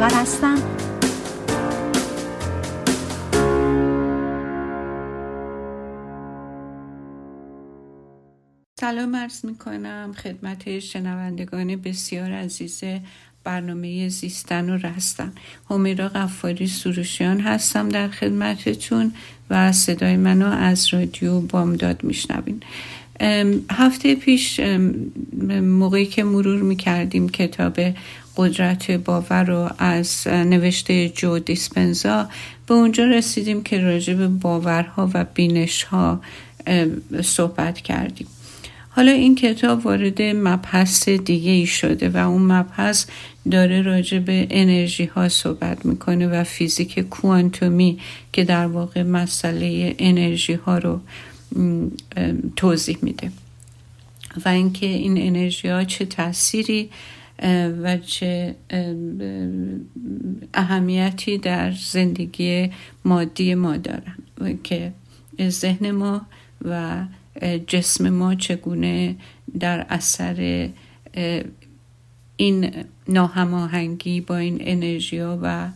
و رستم سلام عرض می کنم خدمت شنوندگان بسیار عزیز برنامه زیستن و رستن. همیرا قفاری سروشیان هستم در خدمتتون و صدای منو از رادیو بامداد میشنوین. هفته پیش موقعی که مرور می‌کردیم کتاب قدرت باور رو از نوشته جو دیسپنزا به اونجا رسیدیم که راجع به باورها و بینشها صحبت کردیم. حالا این کتاب وارد مبحث دیگه ای شده و اون مبحث داره راجع به انرژی ها صحبت می‌کنه و فیزیک کوانتومی که در واقع مسئله انرژی ها رو توضیح میده. و اینکه این انرژی ها چه تأثیری و چه اهمیتی در زندگی مادی ما دارن. که ذهن ما و جسم ما چگونه در اثر این ناهماهنگی با این انرژی ها و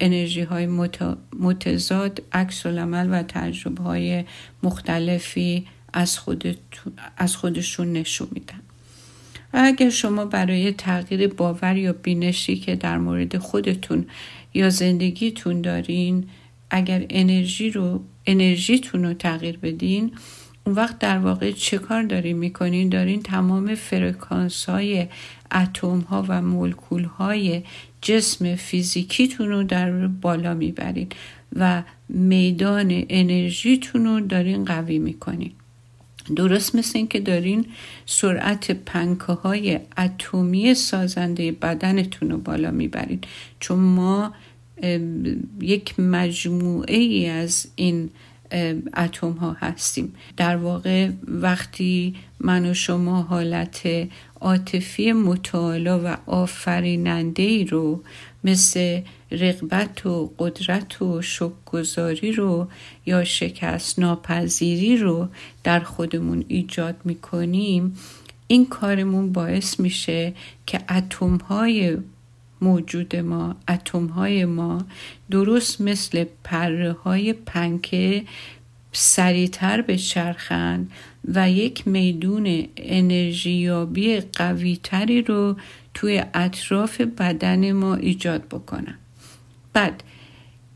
انرژی های متضاد عکس و تجربه های مختلفی از خودشون نشون میدن. و اگر شما برای تغییر باور یا بینشی که در مورد خودتون یا زندگیتون دارین اگر انرژی رو انرژیتون رو تغییر بدین اون وقت در واقع چه کار دارین می‌کنین؟ دارین تمام فرکانس های اتم ها و مولکول های جسم فیزیکیتون رو در بالا می‌برین و میدان انرژیتون رو دارین قوی می‌کنین. درست مثل این که دارین سرعت پنکه های اتمی سازنده بدنتون رو بالا می‌برین چون ما یک مجموعه ای از این اتم ها هستیم. در واقع وقتی من و شما حالت عاطفی مطالعه و آفریننده ای رو مثل رغبت و قدرت و شکگذاری رو یا شکست ناپذیری رو در خودمون ایجاد می‌کنیم این کارمون باعث میشه که اتم های موجود ما اتم های ما درست مثل پره های پنکه سریعتر بچرخند و یک میدون انرژیابی قویتری رو توی اطراف بدن ما ایجاد بکنن بعد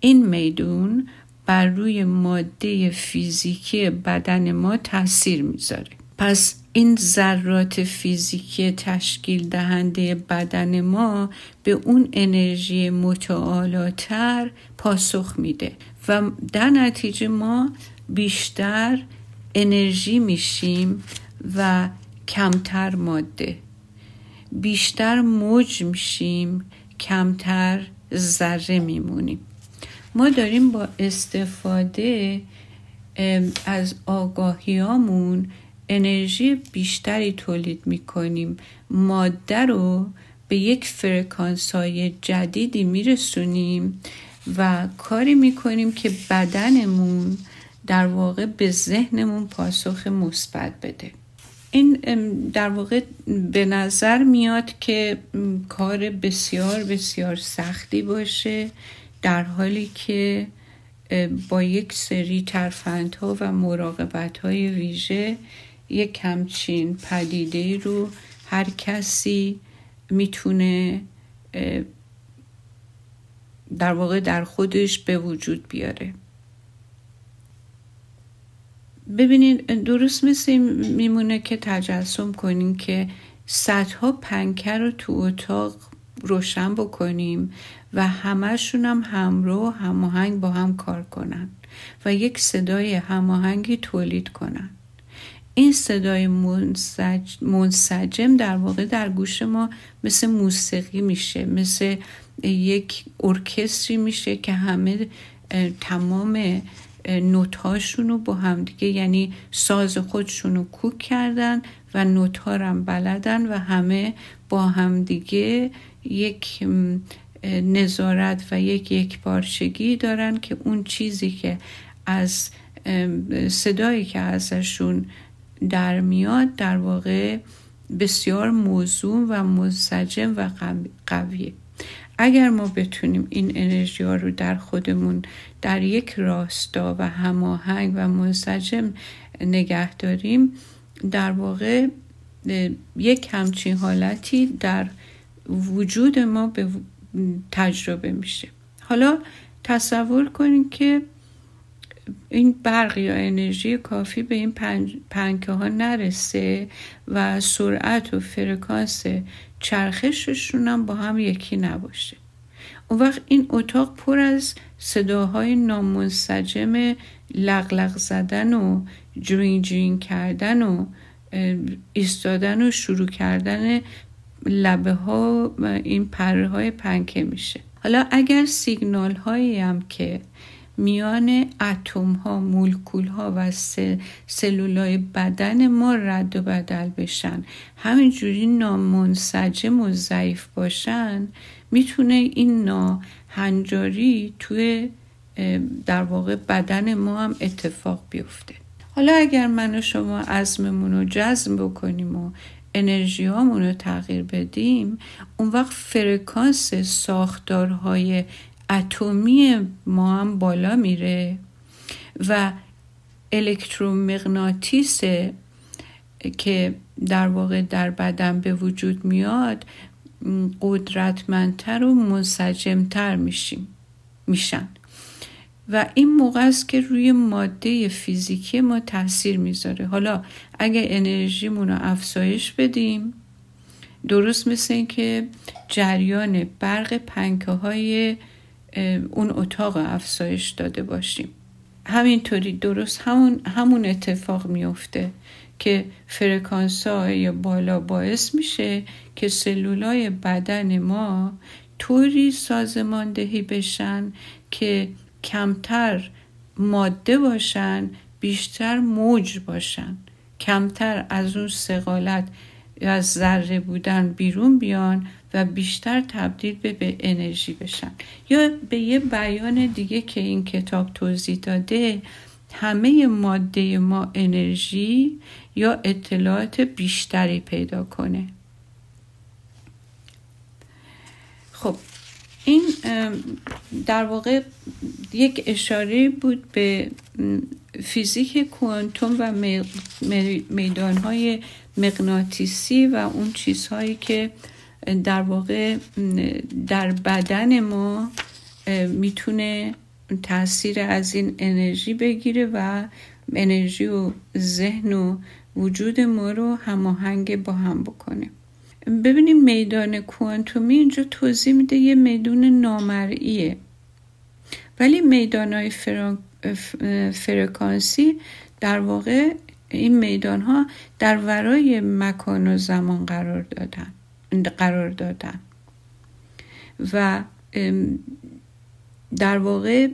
این میدون بر روی ماده فیزیکی بدن ما تاثیر می‌ذاره. پس این ذرات فیزیکی تشکیل دهنده بدن ما به اون انرژی متعالاتر پاسخ میده و در نتیجه ما بیشتر انرژی میشیم و کمتر ماده بیشتر موج میشیم کمتر ذره میمونیم. ما داریم با استفاده از آگاهیامون انرژی بیشتری تولید می‌کنیم. ماده رو به یک فرکانس های جدیدی میرسونیم و کاری می‌کنیم که بدنمون در واقع به ذهنمون پاسخ مثبت بده. این در واقع به نظر میاد که کار بسیار بسیار سختی باشه در حالی که با یک سری ترفندها و مراقبت های ویژه یک همچین پدیده رو هر کسی می‌تونه در واقع در خودش به وجود بیاره. ببینید درست مثل میمونه که تجسم کنین که صدها پنکه رو تو اتاق روشن بکنیم و همهشون هم همراه هماهنگ با هم کار کنن و یک صدای هماهنگی تولید کنن. این صدای منسجم در واقع در گوش ما مثل موسیقی میشه مثل یک ارکستری میشه که همه تمام نوتهاشون رو با همدیگه یعنی ساز خودشون رو کوک کردن و نوت هم بلدن و همه با همدیگه یک نظارت و یک یک بارشگی دارن که اون چیزی که از صدایی که ازشون در میاد در واقع بسیار موضوع و منسجم و قویه. اگر ما بتونیم این انرژی ها رو در خودمون در یک راستا و هماهنگ و منسجم نگه داریم در واقع یک همچین حالتی در وجود ما به تجربه میشه. حالا تصور کنید که این برق یا انرژی کافی به این پنکه ها نرسه و سرعت و فرکانس چرخششون هم با هم یکی نباشه. اون وقت این اتاق پر از صداهای نامنسجم لق لق زدن و جوین جوین کردن و ایستادن و شروع کردن لبه ها این پره های پنکه میشه. حالا اگر سیگنال هایی هم که میان اتم ها مولکول ها و سلول بدن ما رد و بدل بشن. همینجوری نامنسجم و ضعیف باشن می‌تونه این ناهنجاری توی در واقع بدن ما هم اتفاق بیفته. حالا اگر من و شما عزممون رو جزم بکنیم و انرژی رو تغییر بدیم اون وقت فرکانس ساختارهای اتمی ما هم بالا میره و الکترومغناطیس که در واقع در بدن به وجود میاد قدرتمندتر و منسجمتر میشیم میشن. و این موقع است که روی ماده فیزیکی ما تاثیر می‌ذاره. حالا اگه انرژیمون رو افزایش بدیم درست مثل اینکه جریان برق پنکه های اون اتاق افزایش داده باشیم. همینطوری درست همون, همون اتفاق میفته که فرکانس های بالا باعث میشه که سلولای بدن ما طوری سازماندهی بشن که کمتر ماده باشن بیشتر موج باشن. کمتر از اون سقالت از ذره بودن بیرون بیان و بیشتر تبدیل به, به انرژی بشن. یا به یه بیان دیگه که این کتاب توضیح داده همه ماده ما انرژی یا اطلاعات بیشتری پیدا کنه. خب این در واقع یک اشاره بود به فیزیک کوانتوم و میدانهای مغناطیسی و اون چیزهایی که در واقع در بدن ما می‌تونه تاثیر از این انرژی بگیره و انرژی و ذهن و وجود ما رو هماهنگ با هم بکنه. ببینیم میدان کوانتومی اینجا توضیح میده یه میدون نامرئیه. ولی میدان های فرکانسی در واقع این میدان ها در ورای مکان و زمان قرار دادن. قرار دادن. و در واقع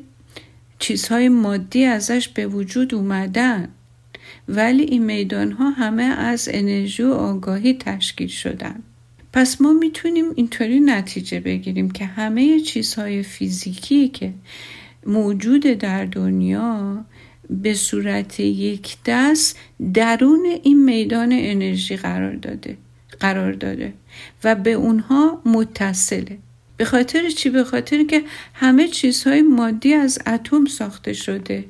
چیزهای مادی ازش به وجود اومدن. ولی این میدان ها همه از انرژی و آگاهی تشکیل شدن. پس ما می‌تونیم اینطوری نتیجه بگیریم که همه چیزهای فیزیکی که موجود در دنیا به صورت یک دست درون این میدان انرژی قرار داده. قرار داده و به اونها متصله. به خاطر چی؟ به خاطر که همه چیزهای مادی از اتم ساخته شده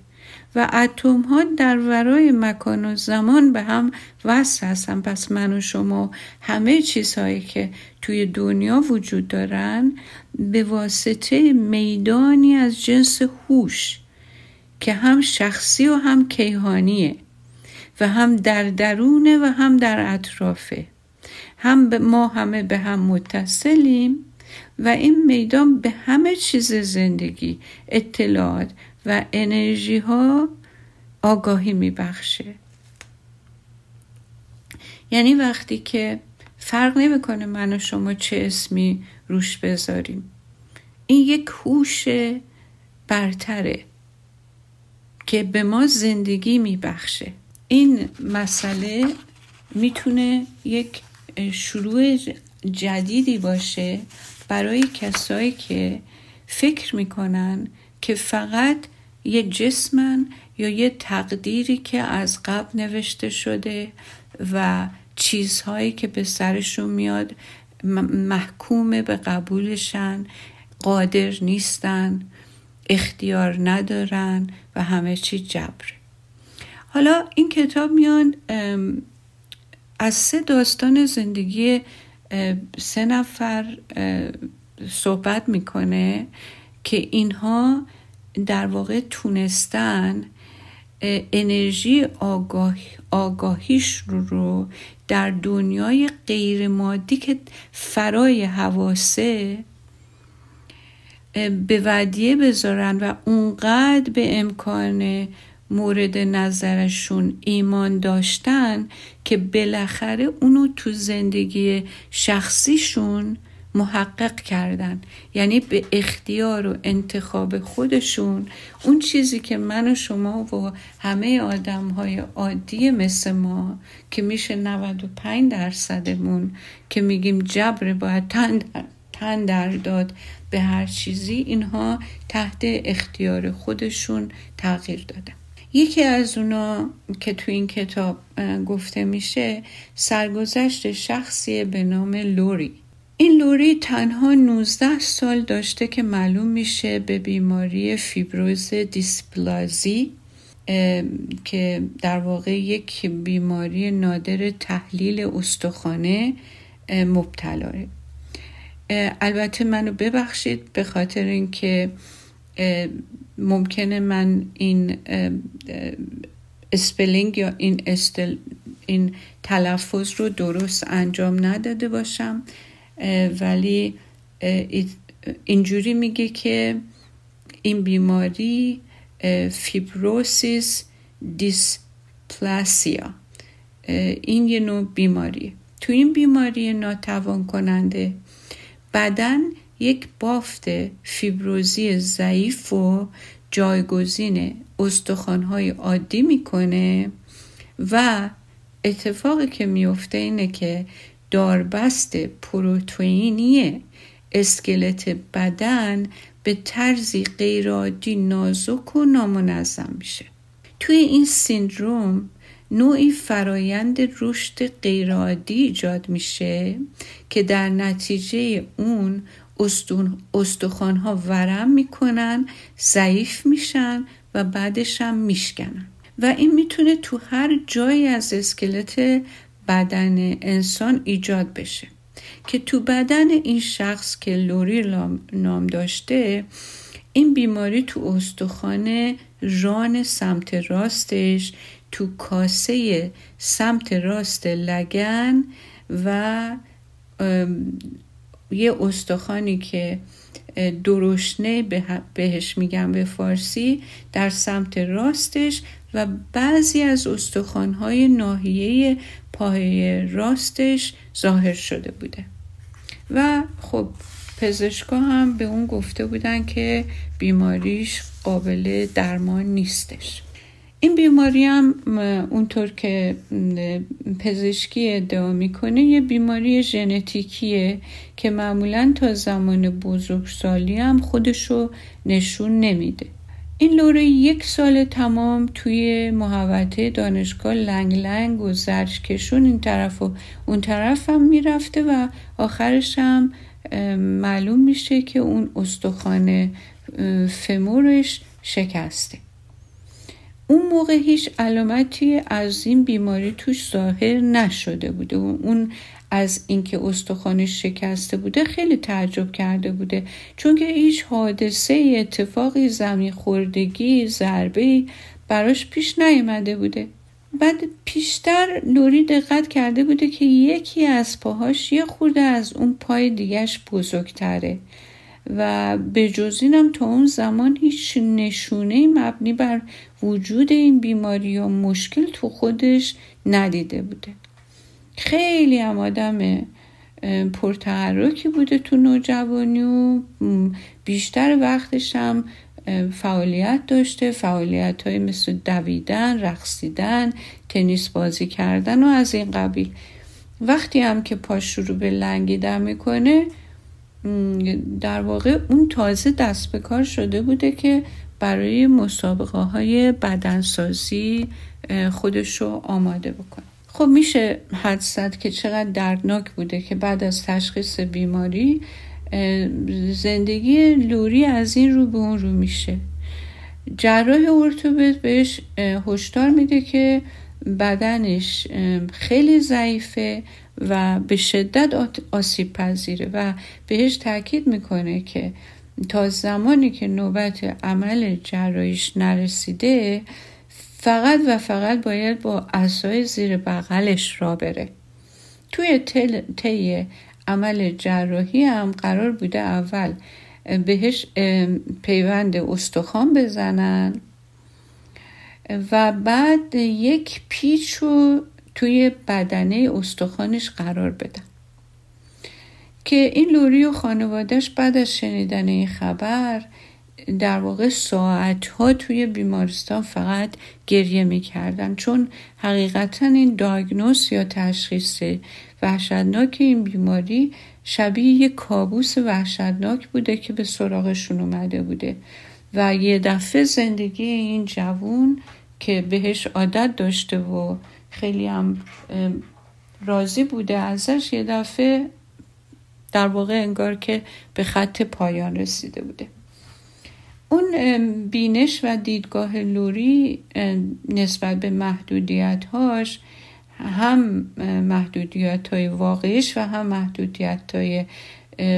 و اتم ها در ورای مکان و زمان به هم وصل هستن. پس من و شما همه چیزهایی که توی دنیا وجود دارن به واسطه میدانی از جنس هوش که هم شخصی و هم کیهانیه و هم در درونه و هم در اطرافه. هم به ما همه به هم متصلیم و این میدان به همه چیز زندگی اطلاعات و انرژی ها آگاهی میبخشه. یعنی وقتی که فرق نمی‌کنه من و شما چه اسمی روش بذاریم. این یک هوش برتره که به ما زندگی میبخشه. این مسئله می‌تونه یک شروع جدیدی باشه برای کسایی که فکر می‌کنن که فقط یه جسمن یا یه تقدیری که از قبل نوشته شده و چیزهایی که به سرشون میاد محکوم به قبولشن قادر نیستن اختیار ندارن و همه چی جبره. حالا این کتاب میان از سه داستان زندگی سه نفر صحبت می‌کنه که اینها در واقع تونستن انرژی آگاه، آگاهیش رو, رو در دنیای غیر مادی که فرای حواسه به ودیه بذارن و اونقدر به امکان مورد نظرشون ایمان داشتن که بالاخره اونو تو زندگی شخصیشون محقق کردن. یعنی به اختیار و انتخاب خودشون. اون چیزی که من و شما و همه آدم های عادی مثل ما که میشه 95 درصدمون که میگیم جبر باید تن در داد به هر چیزی اینها تحت اختیار خودشون تغییر دادن. یکی از اونا که تو این کتاب گفته میشه سرگذشت شخصی به نام لوری. این لوری تنها 19 سال داشته که معلوم میشه به بیماری فیبروز دیسپلازی که در واقع یک بیماری نادر تحلیل استخوانه مبتلاه البته منو ببخشید به خاطر اینکه ممکنه من این spelling یا این, spell این تلفظ رو درست انجام نداده باشم ولی اینجوری میگه که این بیماری fibrosis dysplasia این یه نوع بیماری. تو این بیماری ناتوان کننده بدن یک بافت فیبروزی ضعیف و جایگزین استخوانهای عادی می‌کنه و اتفاقی که میفته اینه که داربست پروتئینی اسکلت بدن به طرزی غیرعادی نازک و نامنظم میشه. توی این سیندروم نوعی فرایند رشد غیرعادی ایجاد میشه که در نتیجه اون استخوانها ورم می‌کنن ضعیف میشن و بعدش هم میشکنن. و این می‌تونه تو هر جایی از اسکلت بدن انسان ایجاد بشه. که تو بدن این شخص که لوری نام داشته این بیماری تو استخوان ران سمت راستش تو کاسه سمت راست لگن و یه استخوانی که درشنه بهش میگم به فارسی در سمت راستش و بعضی از استخوانهای ناحیه پای راستش ظاهر شده بوده. و خب پزشکا هم به اون گفته بودن که بیماریش قابل درمان نیستش. این بیماری هم اونطور که پزشکی ادعا می‌کنه یه بیماری ژنتیکیه که معمولا تا زمان بزرگسالی هم خودشو نشون نمیده. این لوره یک سال تمام توی محوطه دانشگاه لنگ لنگ و زرشکشون این طرف و اون طرف هم می‌رفته و آخرش هم معلوم میشه که اون استخوان فمورش شکسته. اون موقع هیچ علامتی از این بیماری توش ظاهر نشده بوده اون از اینکه استخوانش شکسته بوده خیلی تعجب کرده بوده. چون که هیچ حادثه اتفاقی زمین خوردگی ضربه براش پیش نیامده بوده. بعد پیشتر لوری دقت کرده بوده که یکی از پاهاش یه خورده از اون پای دیگش بزرگتره. و به جز اینم تا اون زمان هیچ نشونه مبنی بر وجود این بیماری یا مشکل تو خودش ندیده بوده. خیلی هم آدم پرتحرکی بوده تو نوجوانی و بیشتر وقتش هم فعالیت داشته. فعالیت های مثل دویدن، رقصیدن، تنیس بازی کردن و از این قبیل. وقتی هم که پاش شروع به لنگیدن می‌کنه در واقع اون تازه دست به کار شده بوده که برای مسابقه های بدنسازی خودش رو آماده بکنه. خب میشه حد زد که چقدر دردناک بوده که بعد از تشخیص بیماری زندگی لوری از این رو به اون رو میشه. جراح ارتوپد بهش هشدار میده که بدنش خیلی ضعیفه. و به شدت آسیب پذیره و بهش تاکید می‌کنه که تا زمانی که نوبت عمل جراحیش نرسیده فقط و فقط باید با اصای زیر بغلش را بره. توی طی عمل جراحی هم قرار بوده اول بهش پیوند استخوان بزنن و بعد یک پیچ رو توی بدنه استخوانش قرار بدن. که این لوری و خانوادهش بعد از شنیدن این خبر در واقع ساعت ها توی بیمارستان فقط گریه می‌کردن. چون حقیقتا این داگنوس یا تشخیص وحشتناک این بیماری شبیه یک کابوس وحشتناک بوده که به سراغشون اومده بوده. و یه دفعه زندگی این جوون که بهش عادت داشته و خیلی هم راضی بوده ازش یه دفعه در واقع انگار که به خط پایان رسیده بوده. اون بینش و دیدگاه لوری نسبت به محدودیت هاش هم محدودیت های واقعیش و هم محدودیت های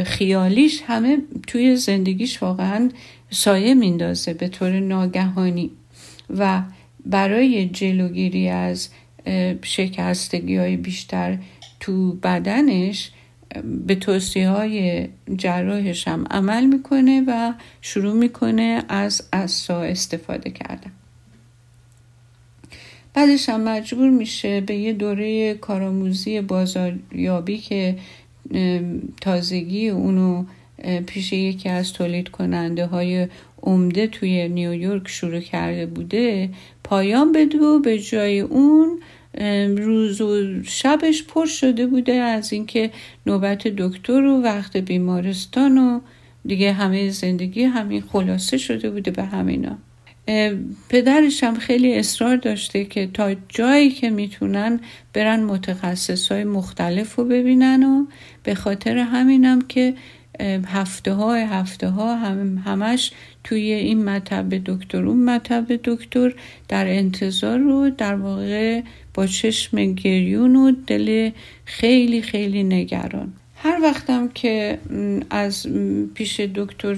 خیالیش همه توی زندگیش واقعا سایه میندازه به طور ناگهانی. و برای جلوگیری از شکستگی های بیشتر تو بدنش به توصیه های جراحش هم عمل می‌کنه و شروع می‌کنه از اسا استفاده کردن. بعدش هم مجبور میشه به یه دوره کارآموزی بازاریابی که تازگی اونو پیش یکی از تولید کننده های عمده توی نیویورک شروع کرده بوده پایان بده و به جای اون روز و شبش پر شده بوده از اینکه نوبت دکتر و وقت بیمارستان و دیگه همه زندگی همین خلاصه شده بوده به همینا. پدرش هم خیلی اصرار داشته که تا جایی که می‌تونن برن متخصص های مختلف رو ببینن و به خاطر همینم که هفته ها هفته ها هم همش توی این مطب دکتر اون مطب دکتر در انتظار رو در واقع با چشم گریون و دل خیلی خیلی نگران. هر وقتم که از پیش دکتر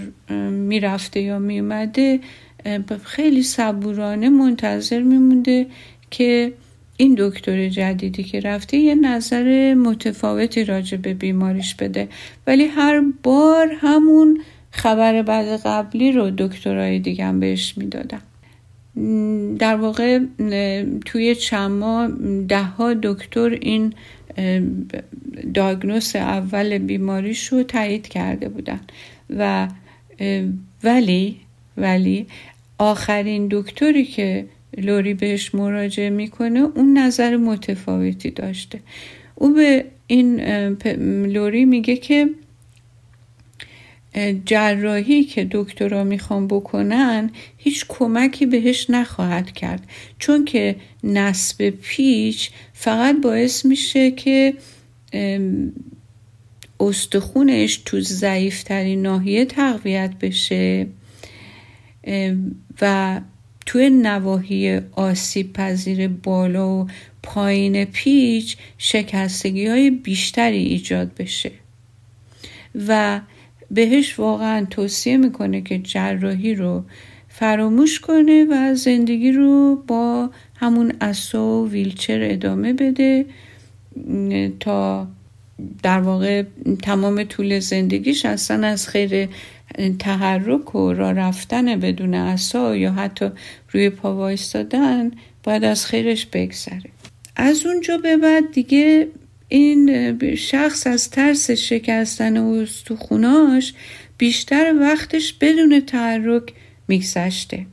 می‌رفته یا میومده خیلی صبورانه منتظر میمونده که این دکتر جدیدی که رفته یه نظر متفاوتی راجع به بیماریش بده. ولی هر بار همون خبر بعد قبلی رو دکترهای دیگه بهش می‌دادم در واقع توی چند ماه ده ها دکتر این داگنوس اول بیماریش رو تایید کرده بودن. و ولی ولی آخرین دکتری که لوری بهش مراجعه می‌کنه. اون نظر متفاوتی داشته. او به این لوری میگه که جراحی که دکترا می‌خوان بکنن هیچ کمکی بهش نخواهد کرد. چون که نصب پیچ فقط باعث میشه که استخونش تو ضعیفترین ناحیه تقویت بشه. و توی نواحی آسیب پذیر بالا و پایین پیچ شکستگی های بیشتری ایجاد بشه. و بهش واقعا توصیه می‌کنه که جراحی رو فراموش کنه و زندگی رو با همون اسا و ویلچر ادامه بده تا در واقع تمام طول زندگیش اصلا از خیر تحرک و را رفتن بدون اسا یا حتی روی پا وایستادن باید از خیرش بگذره. از اونجا به بعد دیگه این شخص از ترس شکستن استخوناش بیشتر وقتش بدون تحرک میگذشته.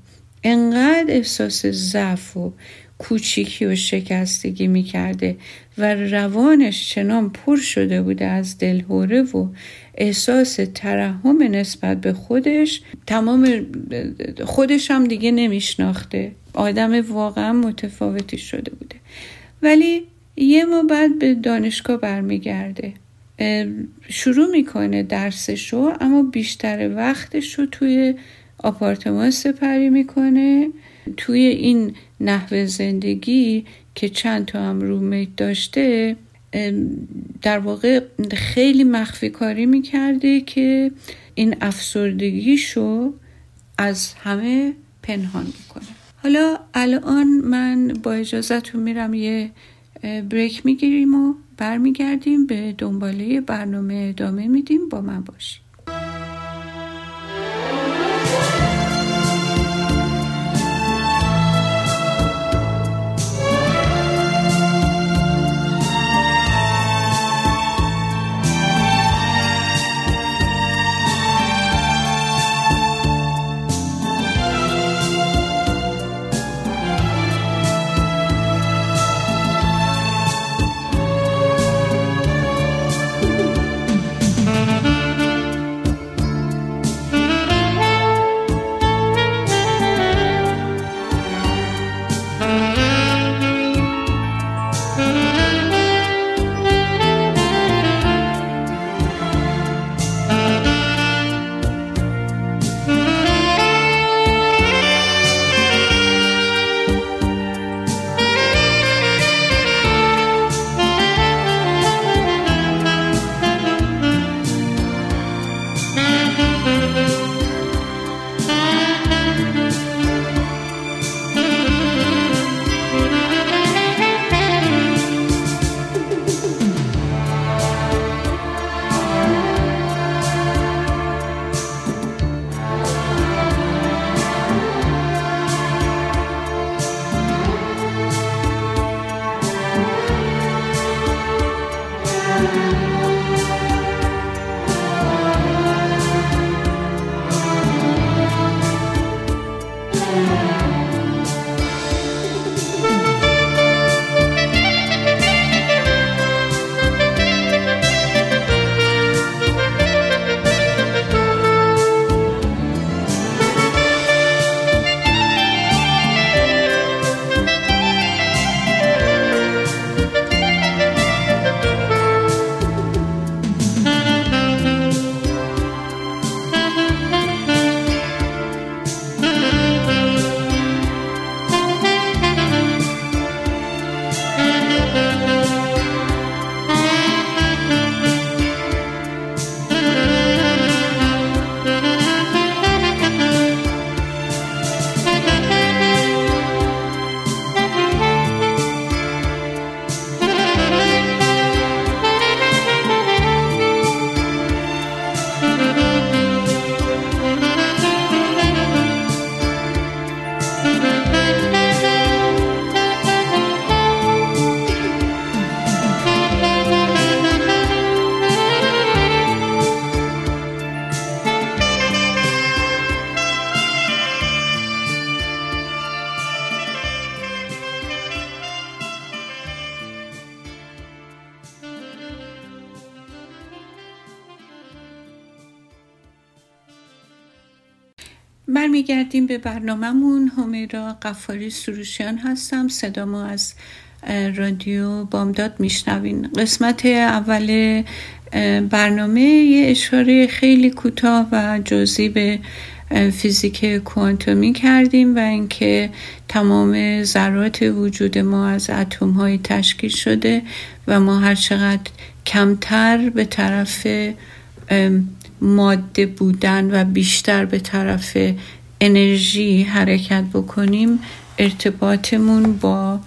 انقدر احساس ضعف و کوچیکی و شکستگی می‌کرده و روانش چنان پر شده بوده از دلهوره و احساس ترحم نسبت به خودش تمام خودش هم دیگه نمیشناخته. آدم واقعا متفاوتی شده بوده. ولی یه ما بعد به دانشگاه برمیگرده. شروع می‌کنه درسشو اما بیشتر وقتش رو توی آپارتمان سپری می‌کنه. توی این نحوه زندگی که چند تا هم رومیت داشته در واقع خیلی مخفی کاری می‌کرده که این افسردگیشو از همه پنهان می‌کنه حالا الان من با اجازتون میرم یه بریک می‌گیریم و برمیگردیم به دنباله برنامه ادامه میدیم. با من باشیم برمیگردیم به برنامهمون. همیرا قفاری سروشیان هستم. صدا ما از رادیو بامداد میشنوین. قسمت اول برنامه یه اشاره خیلی کوتاه و جزئی به فیزیک کوانتومی کردیم و اینکه تمام ذرات وجود ما از اتم های تشکیل شده و ما هر چقدر کمتر به طرف ماده بودن و بیشتر به طرف انرژی حرکت بکنیم ارتباطمون با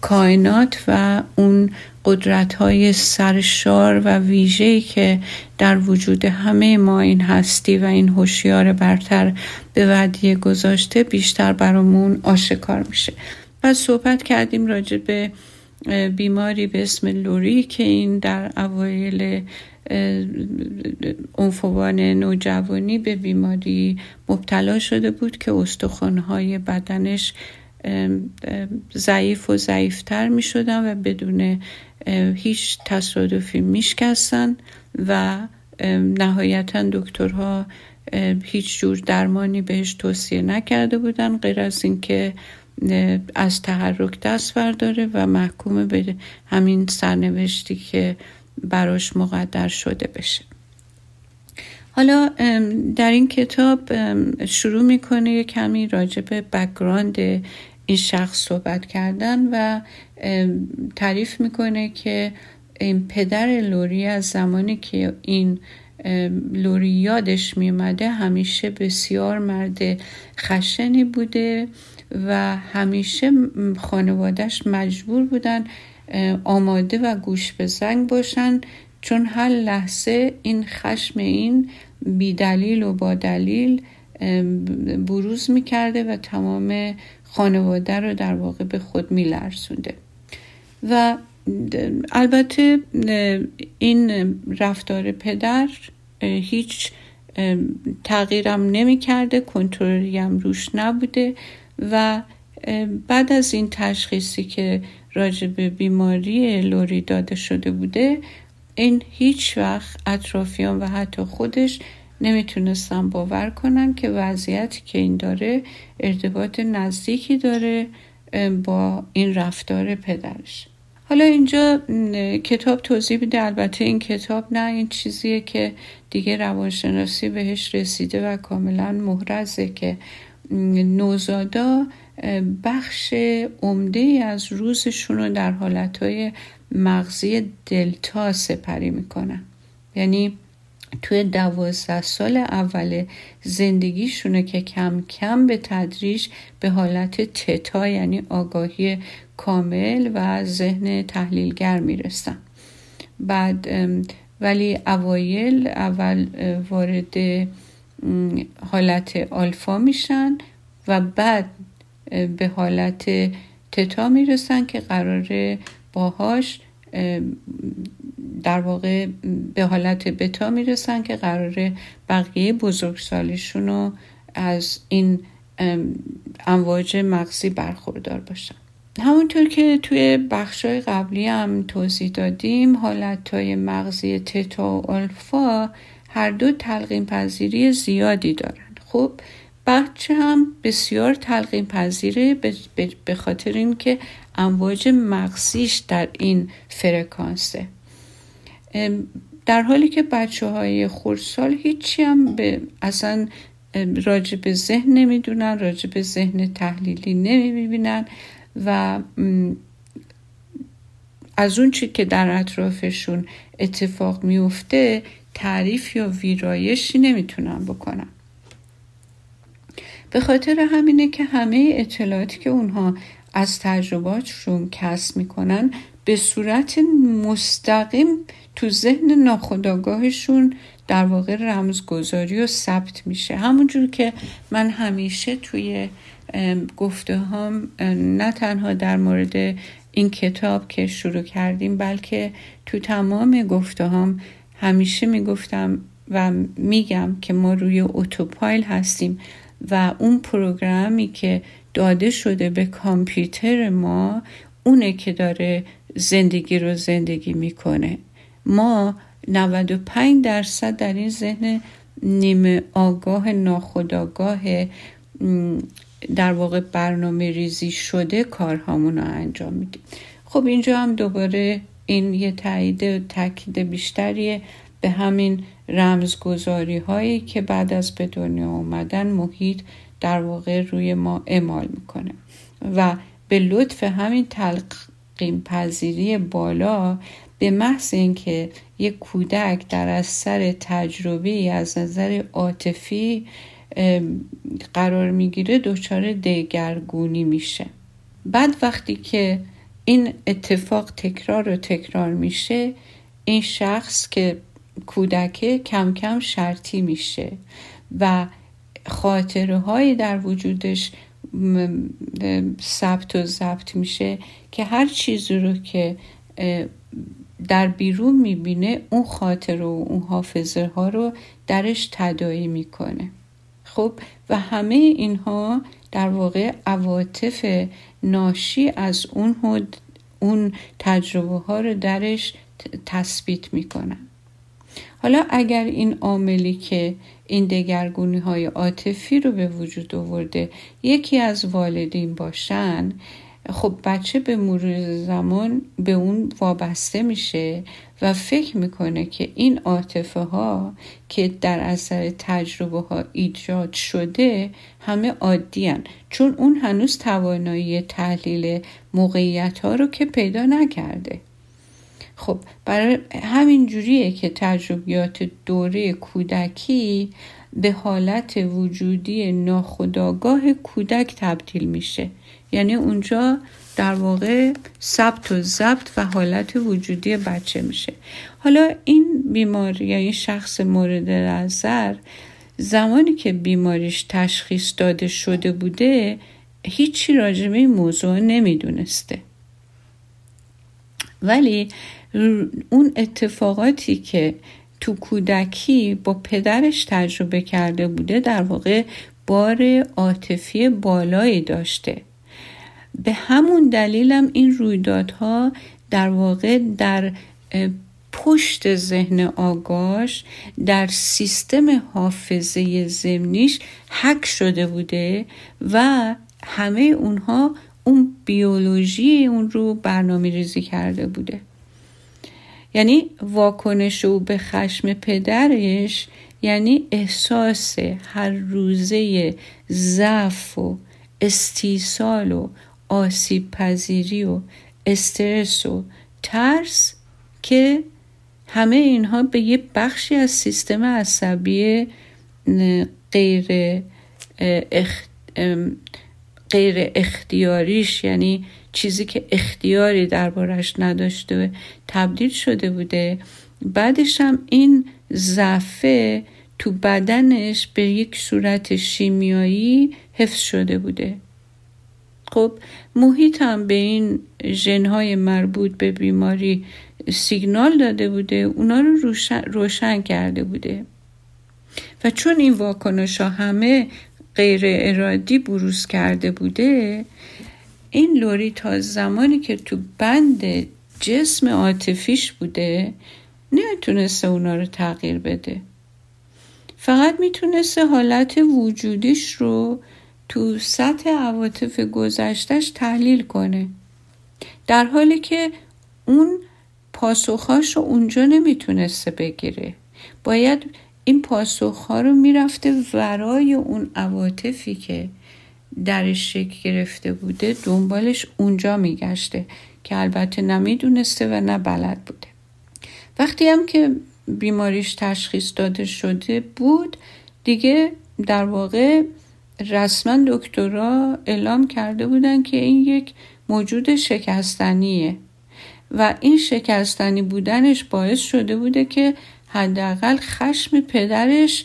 کائنات و اون قدرت های سرشار و ویژه‌ای که در وجود همه ما این هستی و این هوشیار برتر به ودیه گذاشته بیشتر برامون آشکار میشه. و صحبت کردیم راجع به بیماری به اسم لوری که این در اوایل عنفوان نوجوانی به بیماری مبتلا شده بود که استخوانهای بدنش ضعیف و ضعیفتر می شدن و بدون هیچ تصادفی میشکستن و نهایتا دکترها هیچ جور درمانی بهش توصیه نکرده بودن غیر از اینکه از تحرک دست برداره و محکوم به همین سرنوشتی که براش مقدر شده بشه. حالا در این کتاب شروع می‌کنه یه کمی راجع به background این شخص صحبت کردن و تعریف می‌کنه که این پدر لوری از زمانی که این لوری یادش میومده همیشه بسیار مرد خشنی بوده و همیشه خانوادهش مجبور بودن آماده و گوش به زنگ باشن چون هر لحظه این خشم این بیدلیل و با دلیل بروز می‌کرده و تمام خانواده رو در واقع به خود میلرزونده. و البته این رفتار پدر هیچ تغییرم نمی کرده کنترلی هم روش نبوده و بعد از این تشخیصی که راجع به بیماری لوری داده شده بوده این هیچ وقت اطرافیان و حتی خودش نمی‌تونستن باور کنن که وضعیتی که این داره ارتباط نزدیکی داره با این رفتار پدرش. حالا اینجا کتاب توضیح میده. البته این کتاب نه این چیزیه که دیگه روانشناسی بهش رسیده و کاملا محرزه که نوزادا بخش عمده از روزشون رو در حالتهای مغزی دلتا سپری می‌کنن. یعنی توی دوازده سال اول زندگیشونه که کم کم به تدریج به حالت تتا یعنی آگاهی کامل و ذهن تحلیلگر می‌رسن. بعد ولی اوایل اول وارد حالت آلفا میشن و بعد به حالت تتا می‌رسن که قراره باهاش در واقع به حالت بتا می‌رسن که قراره بقیه بزرگسالیشون رو از این امواج مغزی برخوردار باشن. همونطور که توی بخشای قبلی هم توضیح دادیم حالت های مغزی تتا و آلفا هر دو تلقین پذیری زیادی دارن. خب بچه هم بسیار تلقین پذیره به خاطر اینکه امواج مغزیش در این فرکانسه. در حالی که بچه های خورسال هیچی هم به اصلا راجع به ذهن نمی‌دونن راجع به ذهن تحلیلی نمی‌بینن و از اون چی که در اطرافشون اتفاق میفته تعریف یا ویرایشی نمی‌تونن بکنن. به خاطر همینه که همه اطلاعاتی که اونها از تجرباتشون کسب می‌کنن به صورت مستقیم تو ذهن ناخودآگاهشون در واقع رمزگذاری و ثبت میشه. همونجور که من همیشه توی گفته هم نه تنها در مورد این کتاب که شروع کردیم بلکه تو تمام گفته هم همیشه می‌گفتم و میگم که ما روی اتوپایل هستیم. و اون پروگرامی که داده شده به کامپیوتر ما اونه که داره زندگی رو زندگی می‌کنه. ما 95 درصد در این ذهن نیمه آگاه ناخداگاه در واقع برنامه ریزی شده کارهامون رو انجام میدیم. خب اینجا هم دوباره این یه تایید تاکید بیشتریه. به همین رمزگذاری هایی که بعد از به دنیا آمدن محیط در واقع روی ما اعمال می‌کنه. و به لطف همین تلقیم پذیری بالا به محض اینکه یک کودک در اثر تجربه از نظر عاطفی قرار می‌گیره دچار دگرگونی میشه. بعد وقتی که این اتفاق تکرار و تکرار میشه این شخص که کودکه کم کم شرطی میشه و خاطره هایی در وجودش ثبت و ضبط میشه که هر چیزی رو که در بیرون می‌بینه اون خاطر و اون حافظه ها رو درش تدایی می‌کنه. خب و همه اینها در واقع عواطف ناشی از اون اون تجربه ها رو درش تثبیت می‌کنن. حالا اگر این عاملی که این دگرگونی های عاطفی رو به وجود آورده یکی از والدین باشن خب بچه به مرور زمان به اون وابسته میشه و فکر می‌کنه که این عاطفه ها که در اثر تجربه ها ایجاد شده همه عادی هن. چون اون هنوز توانایی تحلیل موقعیت ها رو که پیدا نکرده خب برای همین جوریه که تجربیات دوره کودکی به حالت وجودی ناخودآگاه کودک تبدیل میشه. یعنی اونجا در واقع ثبت و ضبط و حالت وجودی بچه میشه. حالا این بیماری یا این شخص مورد نظر زمانی که بیماریش تشخیص داده شده بوده هیچی راجبه این موضوع نمی‌دونسته. ولی اون اتفاقاتی که تو کودکی با پدرش تجربه کرده بوده در واقع بار عاطفی بالایی داشته. به همون دلیلم این رویدادها در واقع در پشت ذهن آگاش در سیستم حافظه زمینیش حک شده بوده و همه اونها اون بیولوژی اون رو برنامه ریزی کرده بوده. یعنی واکنش او به خشم پدرش یعنی احساس هر روزه ضعف و استیصال و آسیب پذیری و استرس و ترس که همه اینها به یه بخشی از سیستم عصبی غیر غیر اختیاریش یعنی چیزی که اختیاری دربارش نداشته تبدیل شده بوده. بعدش هم این ضعفه تو بدنش به یک صورت شیمیایی حفظ شده بوده. خب محیط هم به این ژنهای مربوط به بیماری سیگنال داده بوده اونا رو روشن, روشن کرده بوده. و چون این واکنش ها همه غیر ارادی بروز کرده بوده این لوری تا زمانی که تو بند جسم عاطفیش بوده نمی‌تونسته اونا رو تغییر بده. فقط می‌تونسته حالت وجودیش رو تو سطح عواطف گذشتش تحلیل کنه. در حالی که اون پاسخهاش رو اونجا نمی‌تونسته بگیره. باید این پاسخها رو می‌رفته ورای اون عواطفی که درش شکل گرفته بوده دنبالش اونجا میگشته که البته نمی‌دونسته و نه بلد بوده. وقتی هم که بیماریش تشخیص داده شده بود دیگه در واقع رسما دکترا اعلام کرده بودن که این یک موجود شکستنیه و این شکستنی بودنش باعث شده بوده که حداقل خشم پدرش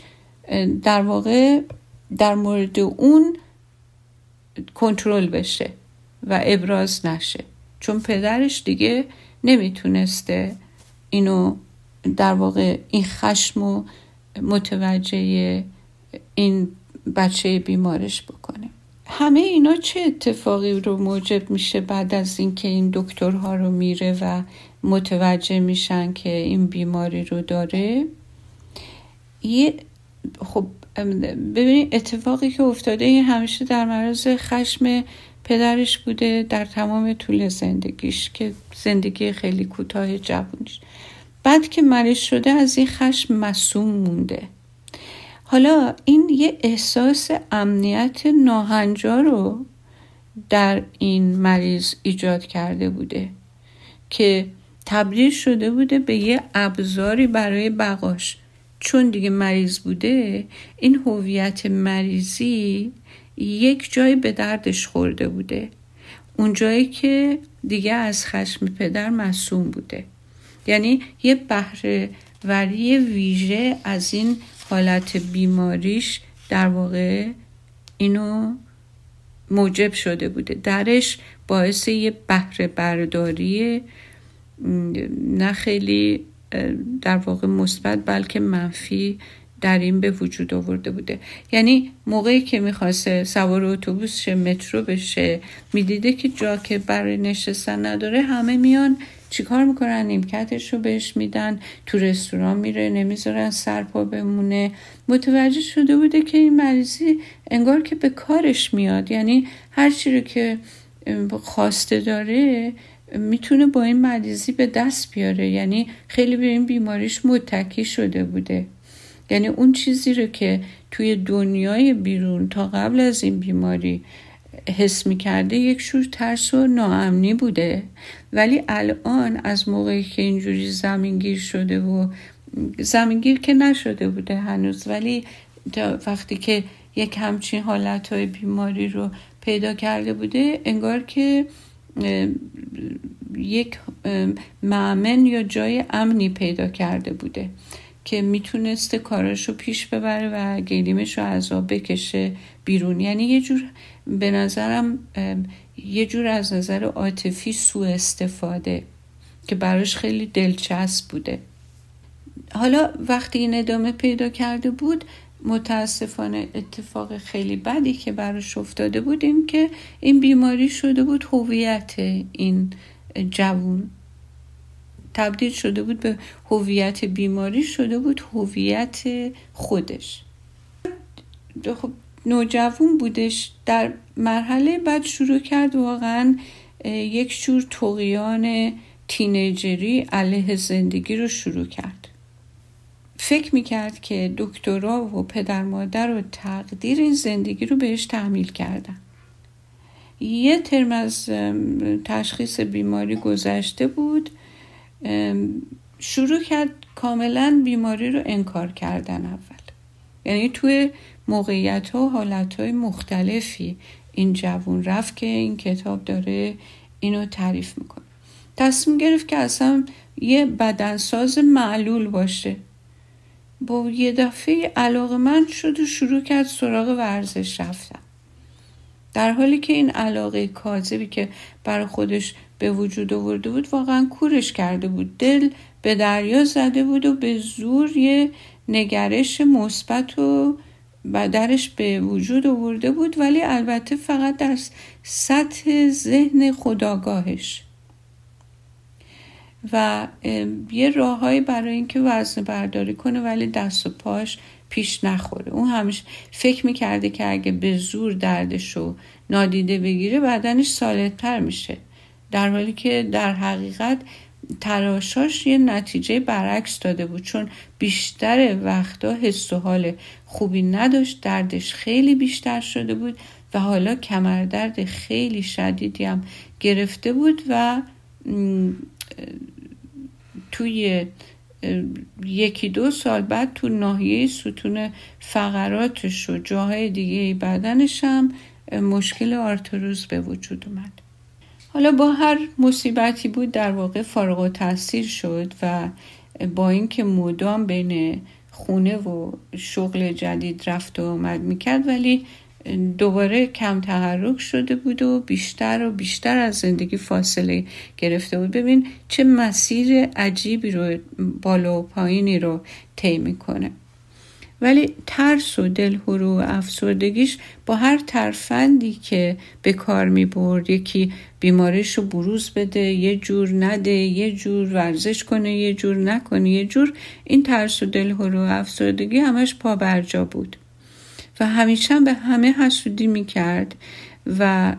در واقع در مورد اون کنترل بشه و ابراز نشه. چون پدرش دیگه نمی‌تونسته اینو در واقع این خشم و متوجه این بچه بیمارش بکنه. همه اینا چه اتفاقی رو موجب میشه بعد از اینکه این دکترها رو میره و متوجه میشن که این بیماری رو داره؟ یه خب ببینید اتفاقی که افتاده این همیشه در معرض خشم پدرش بوده در تمام طول زندگیش که زندگی خیلی کوتاه جوونیش. بعد که مریض شده از این خشم مسوم مونده. حالا این یه احساس امنیت ناهنجار رو در این مریض ایجاد کرده بوده که تبدیل شده بوده به یه ابزاری برای بقاش. چون دیگه مریض بوده این هویت مریضی یک جایی به دردش خورده بوده. اون جایی که دیگه از خشم پدر مسوم بوده. یعنی یه بهره وری ویژه از این حالت بیماریش در واقع اینو موجب شده بوده. درش باعث یه بهره برداری نه خیلی در واقع مثبت بلکه منفی در این به وجود آورده بوده. یعنی موقعی که می‌خواسته سوار اتوبوس شه مترو بشه می‌دیده که جا که برای نشستن نداره همه میان چیکار می‌کنن؟ نیمکتش رو بهش میدن تو رستوران میره نمی‌ذارن سرپا بمونه. متوجه شده بوده که این مریضی انگار که به کارش میاد. یعنی هر چی رو که خواسته داره می‌تونه با این مریضی به دست بیاره. یعنی خیلی به این بیماریش متکی شده بوده. یعنی اون چیزی رو که توی دنیای بیرون تا قبل از این بیماری حس می‌کرده یک شور ترس و ناامنی بوده. ولی الان از موقعی که اینجوری زمینگیر شده و زمینگیر که نشده بوده هنوز ولی وقتی که یک همچین حالت های بیماری رو پیدا کرده بوده انگار که یک معمن یا جای امنی پیدا کرده بوده که می‌تونسته کاراشو پیش ببره و گلیمش رو از آب بکشه بیرون. یعنی یه جور به نظرم یه جور از نظر عاطفی سوء استفاده که براش خیلی دلچسب بوده. حالا وقتی این ادامه پیدا کرده بود متاسفانه اتفاق خیلی بدی که براش افتاده بود این که این بیماری شده بود هویت این جوون. تبدیل شده بود به هویت بیماری شده بود هویت خودش. خب نوجوون بودش در مرحله بعد شروع کرد واقعا یک جور تقیان تینیجری علیه زندگی رو شروع کرد. فکر می‌کرد که دکترا و پدر مادر و تقدیر این زندگی رو بهش تحمیل کردن. یه ترم از تشخیص بیماری گذشته بود. شروع کرد کاملا بیماری رو انکار کردن اول. یعنی توی موقعیت ها و حالت های مختلفی این جوون رفت که این کتاب داره اینو تعریف می‌کنه. تصمیم گرفت که اصلا یه بدنساز معلول باشه. با یه دفعه علاقه من شد و شروع کرد سراغ ورزش رفتن. در حالی که این علاقه کاذبی که برای خودش به وجود آورده بود واقعا کورش کرده بود. دل به دریا زده بود و به زور یه نگرش مثبت و درش به وجود آورده بود ولی البته فقط در سطح ذهن خداگاهش. و یه راههایی برای اینکه وزن برداری کنه ولی دست و پاش پیش نخوره. اون همیشه فکر می‌کرده که اگه به زور دردش رو نادیده بگیره بدنش سالتر میشه. در حالی که در حقیقت تراشاش یه نتیجه برعکس داده بود. چون بیشتر وقتا حس و حال خوبی نداشت دردش خیلی بیشتر شده بود و حالا کمردرد خیلی شدیدی هم گرفته بود و توی یکی دو سال بعد تو ناحیه ستون فقراتش و جاهای دیگه بدنش هم مشکل آرتروز به وجود اومد. حالا با هر مصیبتی بود در واقع فارغ و تاثیر شد و با اینکه مدام بین خونه و شغل جدید رفت و آمد می‌کرد ولی دوباره کم تحرک شده بود و بیشتر و بیشتر از زندگی فاصله گرفته بود. ببین چه مسیر عجیبی رو بالا و پایینی رو طی می‌کنه. ولی ترس و دلهرو و افسردگیش با هر ترفندی که به کار می برد یکی بیماریش رو بروز بده یه جور نده یه جور ورزش کنه یه جور نکنه یه جور این ترس و دلهرو و افسردگی همش پا برجا بود. و همیشه به همه حسودی می کرد و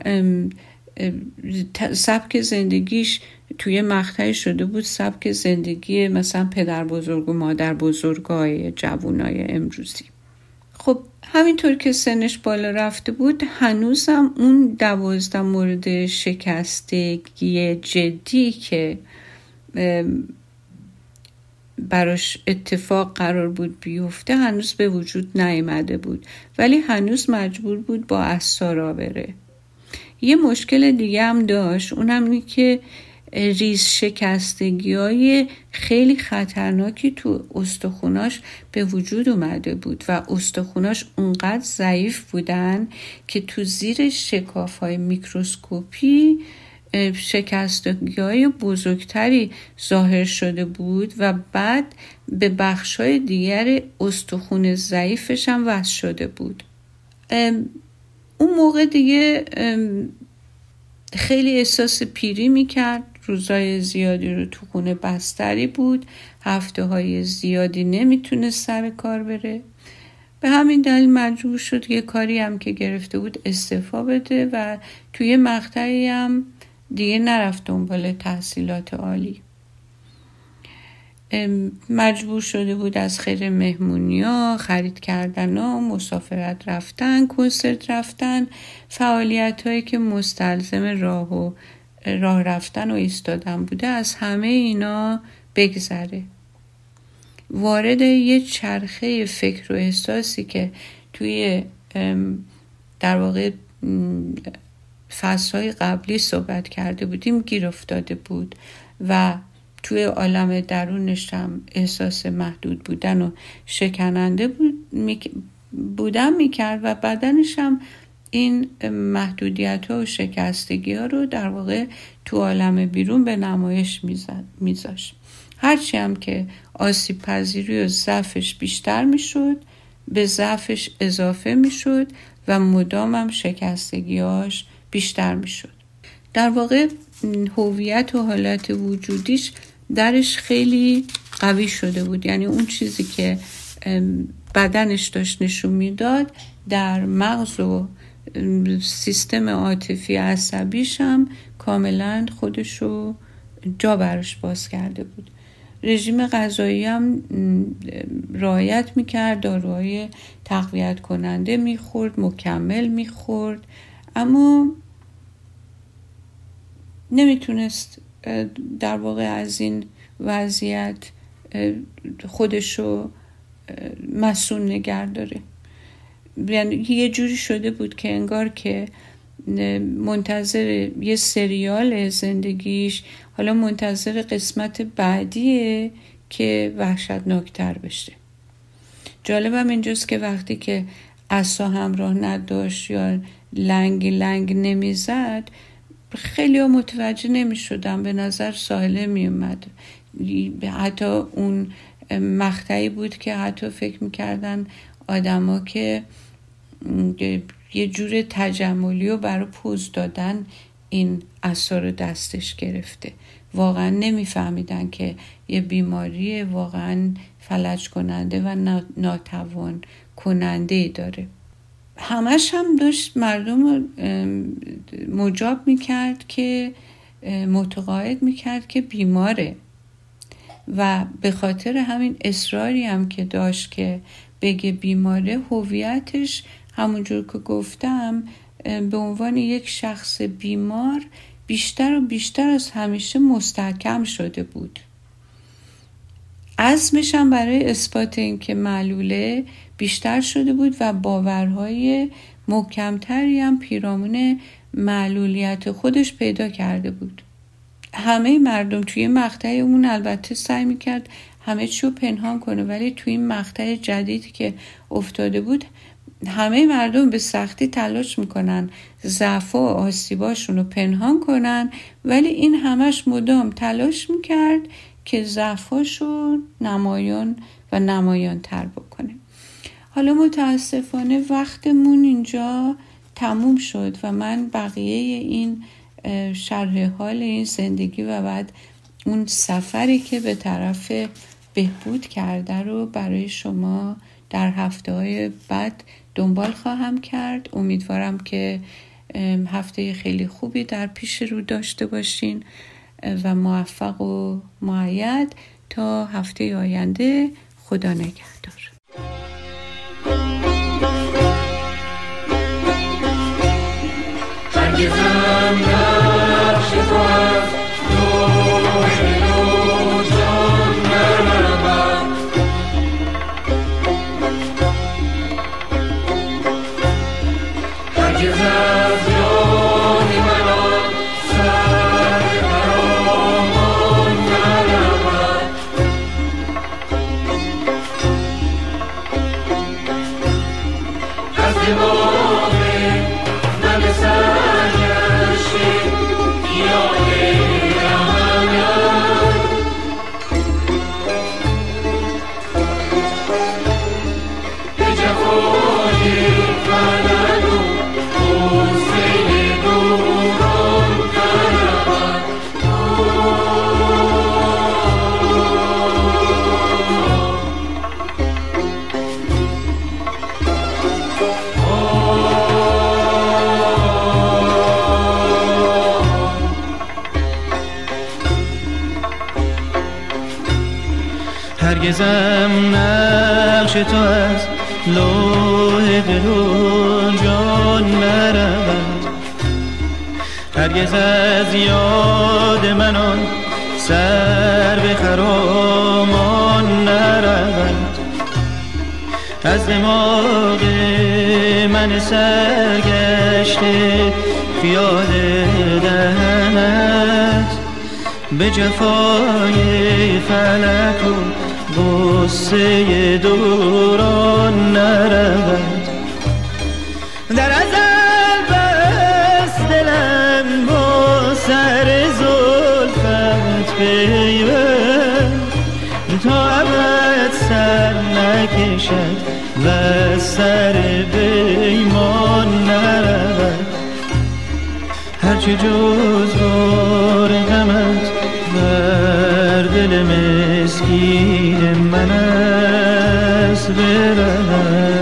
سبک زندگیش توی مقطعی شده بود سبک زندگی مثلا پدر بزرگ و مادر بزرگای جوانای امروزی. خب همینطور که سنش بالا رفته بود هنوزم اون دوازده مورد شکستگی جدی که براش اتفاق قرار بود بیفته هنوز به وجود نیامده بود. ولی هنوز مجبور بود با اسارا بره یه مشکل دیگه هم داشت اونم اینه که ریز شکستگی های خیلی خطرناکی تو استخوناش به وجود اومده بود و استخوناش اونقدر ضعیف بودن که تو زیر شکاف های میکروسکوپی شکستگی های بزرگتری ظاهر شده بود و بعد به بخش های دیگر استخون ضعیفش هم وصل شده بود. اون موقع دیگه خیلی احساس پیری می‌کرد. روزای زیادی رو تو خونه بستری بود. هفته های زیادی نمی‌تونه سر کار بره. به همین دلیل مجبور شد یه کاری هم که گرفته بود استعفا بده و توی مقطعی هم دیگه نرفت دنبال تحصیلات عالی. مجبور شده بود از خیر مهمونی ها خرید کردن ها مسافرت رفتن کنسرت رفتن فعالیت هایی که مستلزم راه و راه رفتن و ایستادن بوده از همه اینا بگذره. وارد یه چرخه فکر و احساسی که توی در واقع فصلهای قبلی صحبت کرده بودیم گیر افتاده بود و توی عالم درونش هم احساس محدود بودن و شکننده بود بودن می‌کرد و بدنش هم این محدودیت ها و شکستگی ها رو در واقع تو عالم بیرون به نمایش میذاشت. هرچی هم که آسیب پذیری و ضعفش بیشتر می‌شد به ضعفش اضافه می‌شد و مدامم شکستگیاش بیشتر می‌شد. در واقع هویت و حالت وجودیش درش خیلی قوی شده بود. یعنی اون چیزی که بدنش داشت نشون می‌داد در مغز و سیستم عاطفی عصبیش هم کاملا خودشو جا براش باز کرده بود. رژیم غذایی هم رعایت می‌کرد داروهای تقویت کننده می‌خورد مکمل می‌خورد. اما نمی‌تونست در واقع از این وضعیت خودشو مسئول نگر داره. یعنی یه جوری شده بود که انگار که منتظر یه سریال زندگیش حالا منتظر قسمت بعدیه که وحشتناکتر بشه. جالبم اینجاست که وقتی که اصا همراه نداشت یا لنگ لنگ نمی‌زد خیلی ها متوجه نمی شدم به نظر ساحله می اومد حتی اون مقطعی بود که حتی فکر می‌کردن آدما که یه جور تجملی و برای پوز دادن این اثر دستش گرفته. واقعا نمیفهمیدن که یه بیماری واقعا فلج کننده و ناتوان کننده داره. همش هم داشت مردم مجاب می‌کرد که متقاعد می‌کرد که بیماره. و به خاطر همین اصراری هم که داشت که بگه بیماره هویتش همونجور که گفتم به عنوان یک شخص بیمار بیشتر و بیشتر از همیشه مستحکم شده بود. عزمش هم برای اثبات اینکه معلوله بیشتر شده بود و باورهای محکمتری هم پیرامون معلولیت خودش پیدا کرده بود. همه مردم توی مقطع اون البته سعی می‌کرد همه چی رو پنهان کنه ولی توی این مقطع جدیدی که افتاده بود همه مردم به سختی تلاش می‌کنن ضعف و آسیباشون رو پنهان کنن ولی این همش مدام تلاش می‌کرد که ضعفاش رو نمایان و نمایان تر بکنه. حالا متاسفانه وقتمون اینجا تموم شد و من بقیه این شرح حال این زندگی و بعد اون سفری که به طرف بهبود کرده رو برای شما در هفته های بعد دنبال خواهم کرد. امیدوارم که هفته خیلی خوبی در پیش رو داشته باشین و موفق و معید تا هفته آینده. خدا نگهدار. Give them their سر بیمان نرود. هرچه جز بار غمت بر دل مسکین من است برود.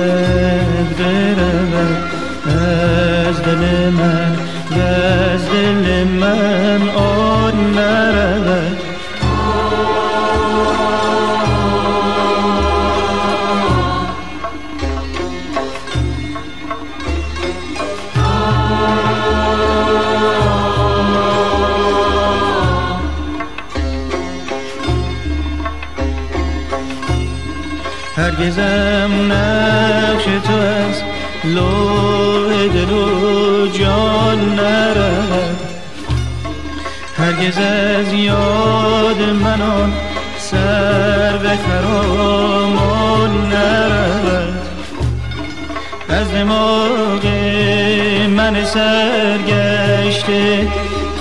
هرگز از یاد منان سر به خرامان نرود. از دماغ من سرگشته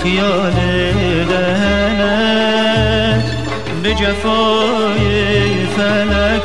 خیال دهنت. به جفای فلک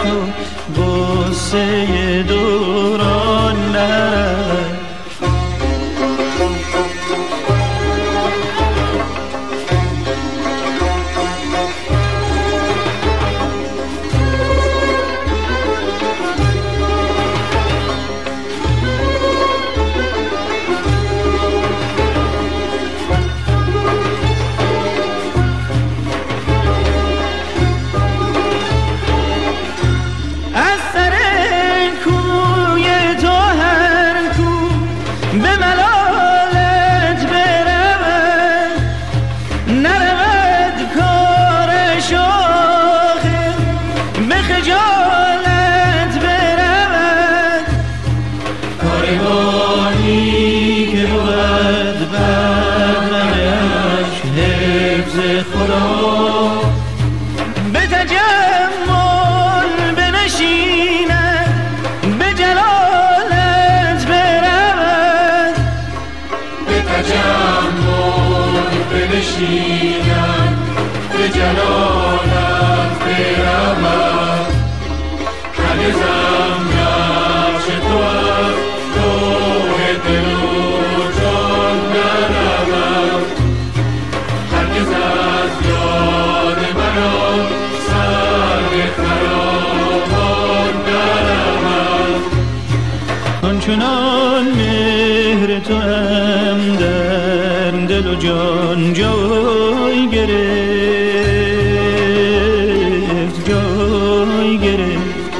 جای گرفت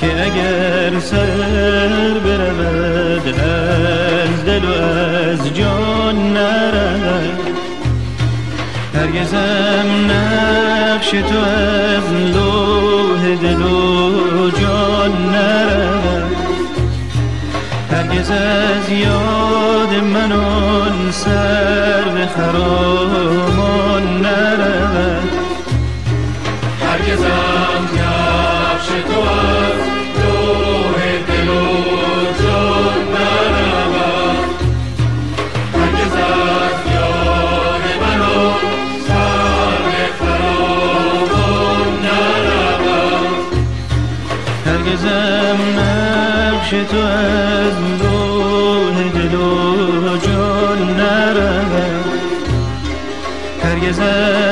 که اگر سر برود از دل و از جان نرود. هرگزم نقش تو از لوح دل و جان نرود. هرگز از یاد من آن سر به خرامان نرود. هرگز praises.